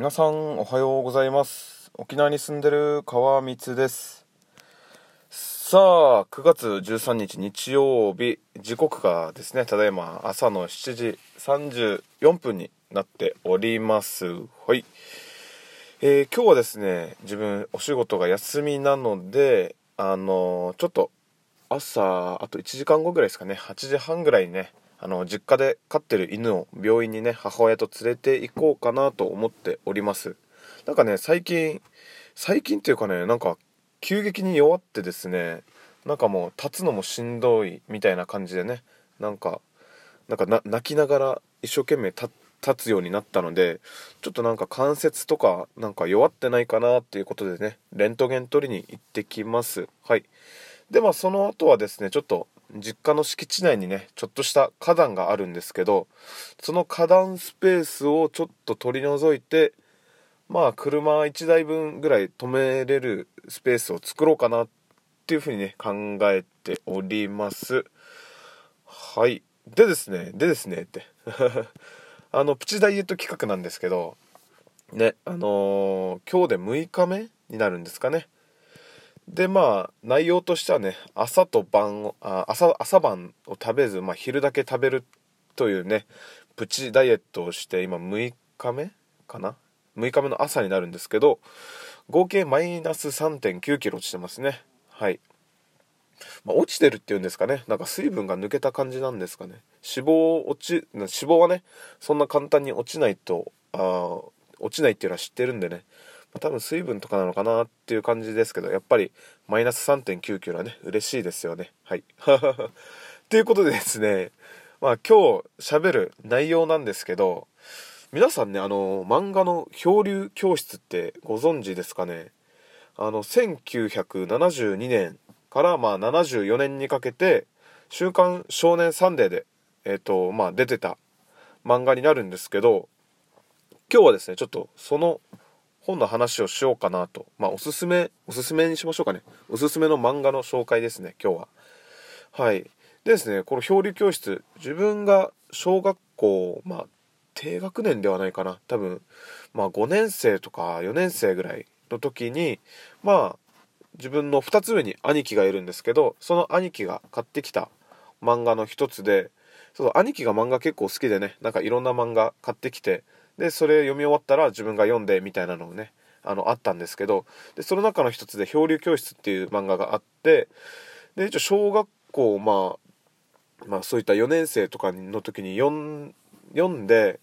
皆さんおはようございます。沖縄に住んでる川光です。さあ9月13日日曜日時刻がですねただいま朝の7時34分になっております。はい。えー、今日はですね自分お仕事が休みなのであのー、ちょっと朝あと1時間後ぐらいですかね8時半ぐらいにねあの実家で飼ってる犬を病院にね母親と連れて行こうかなと思っております。なんかね最近最近っていうかねなんか急激に弱ってですねなんかもう立つのもしんどいみたいな感じでねなんかなんか泣きながら一生懸命立つようになったのでちょっとなんか関節とかなんか弱ってないかなっていうことでねレントゲン取りに行ってきます。はい。でまあその後はですねちょっと実家の敷地内にねちょっとした花壇があるんですけどその花壇スペースをちょっと取り除いてまあ車1台分ぐらい止めれるスペースを作ろうかなっていうふうにね考えております。はい。でですねでですねって。あのプチダイエット企画なんですけどねあのー、今日で6日目になるんですかね。でまあ内容としてはね朝と晩あ朝朝晩を食べず、まあ、昼だけ食べるというねプチダイエットをして今6日目かな？6日目の朝になるんですけど合計マイナス3 9キロ落ちてますね。はい。まあ、落ちてるっていうんですかね。なんか水分が抜けた感じなんですかね。脂肪落ち脂肪はねそんな簡単に落ちないとあ落ちないっていうのは知ってるんでね、多分水分とかなのかなっていう感じですけどやっぱりマイナス3.9キロはね嬉しいですよね。はい。ということでですねまあ今日喋る内容なんですけど皆さんねあの漫画の漂流教室ってご存知ですかね？あの1972年からまあ74年にかけて「週刊少年サンデーで」えーとまあ、出てた漫画になるんですけど今日はですねちょっとその本の話をしようかなと。まあ、おすすめ、おすすめにしましょうかね。おすすめの漫画の紹介ですね、今日は。はい。でですね、この漂流教室、自分が小学校、まあ、低学年ではないかな。多分、まあ、5年生とか4年生ぐらいの時に、まあ、自分の2つ上に兄貴がいるんですけど、その兄貴が買ってきた漫画の一つで、そう兄貴が漫画結構好きでね、なんかいろんな漫画買ってきて、でそれ読み終わったら自分が読んでみたいなのをねあのあったんですけどでその中の一つで「漂流教室」っていう漫画があってで一応小学校まあまあそういった4年生とかの時に読ん読んで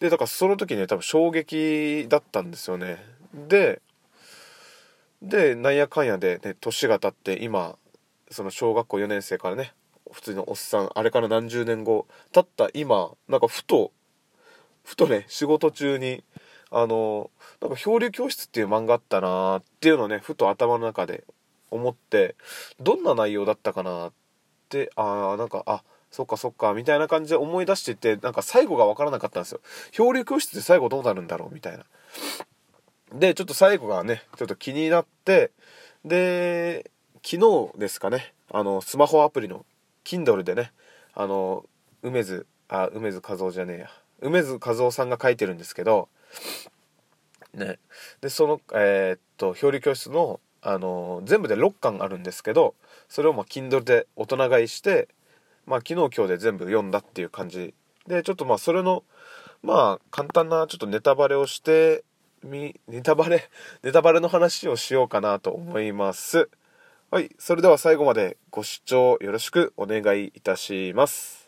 でだからその時にね多分衝撃だったんですよね。ででなんやかんやで、ね、年が経って今その小学校4年生からね普通のおっさんあれから何十年後経った今なんかふとふとね、仕事中に、あの、なんか漂流教室っていう漫画あったなーっていうのをね、ふと頭の中で思って、どんな内容だったかなって、ああ、なんか、あ、そっかそっか、みたいな感じで思い出してて、なんか最後がわからなかったんですよ。漂流教室って最後どうなるんだろうみたいな。で、ちょっと最後がね、ちょっと気になって、で、昨日ですかね、あの、スマホアプリの Kindle でね、あの、梅津、あ、梅津和夫じゃねえや。梅津和夫さんが書いてるんですけど、ね、でその、えー、っと漂流教室の、あの全部で6巻あるんですけどそれをまあ Kindle で大人買いして、まあ、昨日今日で全部読んだっていう感じ。でちょっとまあそれのまあ簡単なちょっとネタバレをしてみネタバレ？ネタバレの話をしようかなと思います。はいそれでは最後までご視聴よろしくお願いいたします。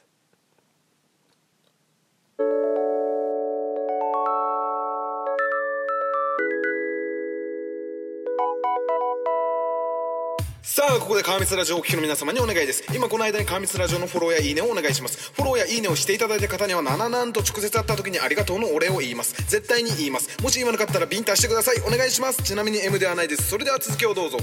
さあここで川光ラジオをお聞きの皆様にお願いです。今この間に川光ラジオのフォローやいいねをお願いします。フォローやいいねをしていただいた方にはなななんと直接会った時にありがとうのお礼を言います。絶対に言います。もし言わなかったらビンタしてください。お願いします。ちなみに M ではないです。それでは続きをどうぞ。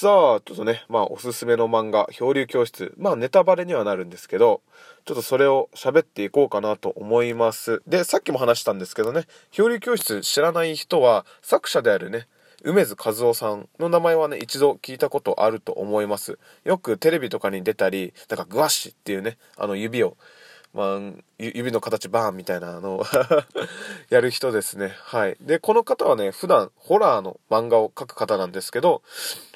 さあ、ちょっとね、まあ、おすすめの漫画、漂流教室。まあ、ネタバレにはなるんですけど、ちょっとそれを喋っていこうかなと思います。で、さっきも話したんですけどね、漂流教室知らない人は、作者であるね、梅津和夫さんの名前はね、一度聞いたことあると思います。よくテレビとかに出たり、なんかグワッシっていうね、あの指を、まあ、指の形バーンみたいなのを やる人ですね。はい。で、この方はね、普段ホラーの漫画を描く方なんですけど、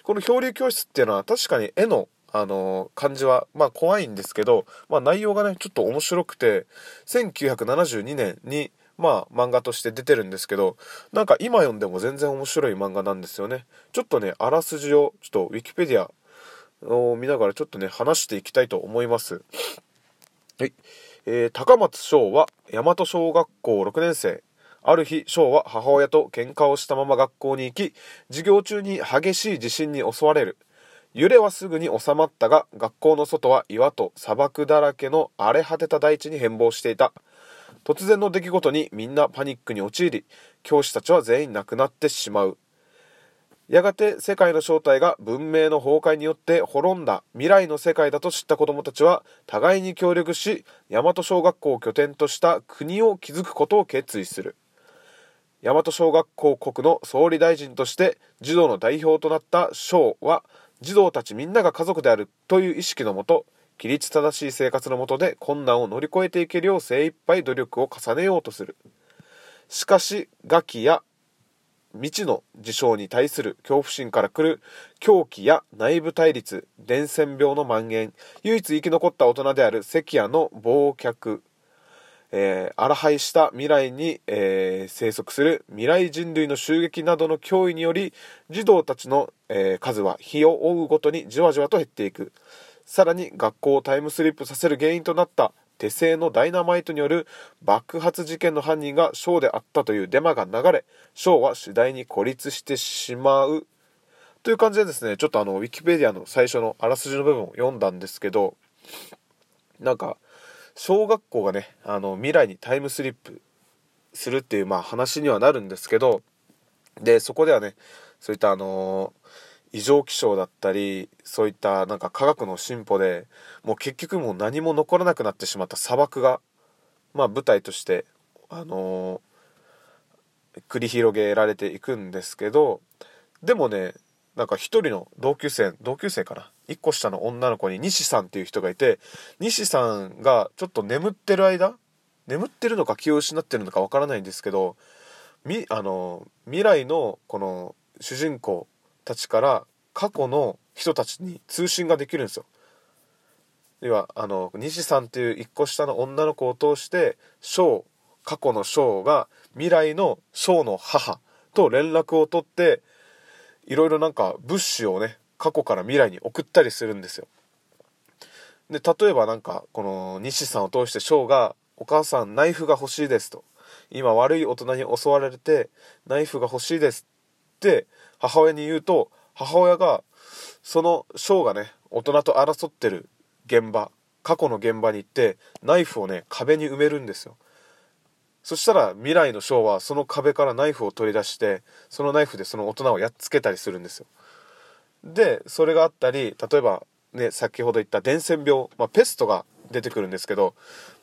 この漂流教室っていうのは確かに絵のあの感じは、まあ怖いんですけど、まあ内容がね、ちょっと面白くて、1972年に、まあ漫画として出てるんですけど、なんか今読んでも全然面白い漫画なんですよね。ちょっとね、あらすじを、ちょっとウィキペディアを見ながらちょっとね、話していきたいと思います。はい。えー、高松翔は大和小学校6年生。ある日、翔は母親と喧嘩をしたまま学校に行き、授業中に激しい地震に襲われる。揺れはすぐに収まったが、学校の外は岩と砂漠だらけの荒れ果てた大地に変貌していた。突然の出来事にみんなパニックに陥り、教師たちは全員亡くなってしまう。やがて世界の正体が文明の崩壊によって滅んだ未来の世界だと知った子供たちは互いに協力し大和小学校を拠点とした国を築くことを決意する。大和小学校国の総理大臣として児童の代表となった翔は児童たちみんなが家族であるという意識のもと規律正しい生活のもとで困難を乗り越えていけるよう精一杯努力を重ねようとする。しかしガキや未知の事象に対する恐怖心から来る狂気や内部対立伝染病の蔓延唯一生き残った大人である関谷の忘却えー、荒廃した未来に、えー、生息する未来人類の襲撃などの脅威により児童たちの、えー、数は日を追うごとにじわじわと減っていく。さらに学校をタイムスリップさせる原因となった手製のダイナマイトによる爆発事件の犯人がショーであったというデマが流れショーは次第に孤立してしまう。という感じでですねちょっとあのウィキペディアの最初のあらすじの部分を読んだんですけどなんか小学校がねあの未来にタイムスリップするっていうまあ話にはなるんですけどでそこではねそういったあの異常気象だったりそういったなんか科学の進歩でもう結局もう何も残らなくなってしまった砂漠がまあ舞台としてあのー、繰り広げられていくんですけどでもねなんか一人の同級生同級生かな1個下の女の子に西さんっていう人がいて西さんがちょっと眠ってる間眠ってるのか気を失ってるのかわからないんですけどみあの未来のこの主人公たちから過去の人たちに通信ができるんですよ。要はあの西さんっていう1個下の女の子を通して翔過去の翔が未来の翔の母と連絡を取っていろいろなんか物資をね過去から未来に送ったりするんですよで例えばなんかこの西さんを通して翔が「お母さんナイフが欲しいです」と「今悪い大人に襲われてナイフが欲しいです」母親に言うと母親がその翔がね大人と争ってる現場過去の現場に行ってナイフをね壁に埋めるんですよ。そしたら未来の翔はその壁からナイフを取り出してそのナイフでその大人をやっつけたりするんですよ。でそれがあったり例えばね先ほど言った伝染病、まあ、ペストが出てくるんですけど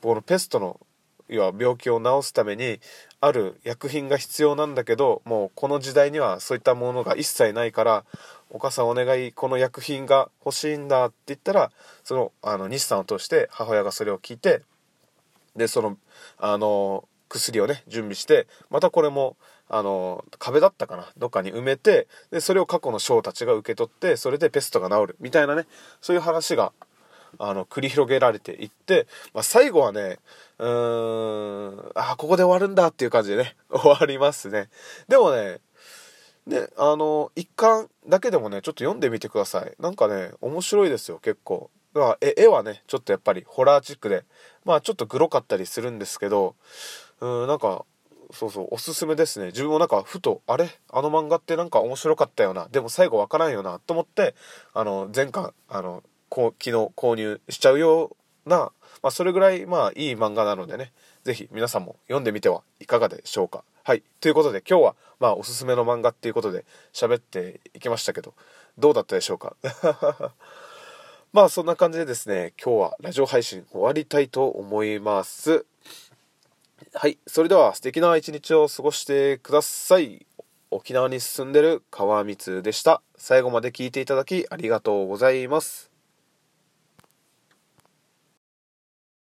このペストの要は病気を治すためにある薬品が必要なんだけどもうこの時代にはそういったものが一切ないからお母さんお願いこの薬品が欲しいんだって言ったらそのあの西さんを通して母親がそれを聞いてでそのあの薬をね準備してまたこれもあの壁だったかな？どっかに埋めてでそれを過去の将たちが受け取ってそれでペストが治るみたいなねそういう話があの繰り広げられていって、まあ、最後はねうーんあここで終わるんだっていう感じでね 終わりますね。でもねねあの一巻だけでもねちょっと読んでみてください。なんかね面白いですよ結構。だから絵はねちょっとやっぱりホラーチックでまあちょっとグロかったりするんですけどうんなんかそうそうおすすめですね。自分もなんかふとあれ？あの漫画ってなんか面白かったよな。でも最後わからんよなと思ってあの前巻あのこう昨日購入しちゃうような、まあ、それぐらいまあいい漫画なのでね是非皆さんも読んでみてはいかがでしょうかはいということで今日はまあおすすめの漫画っていうことで喋っていきましたけどどうだったでしょうか？まあそんな感じでですね今日はラジオ配信終わりたいと思いますはい。それでは素敵な一日を過ごしてください。沖縄に住んでる川光でした。最後まで聞いていただきありがとうございます。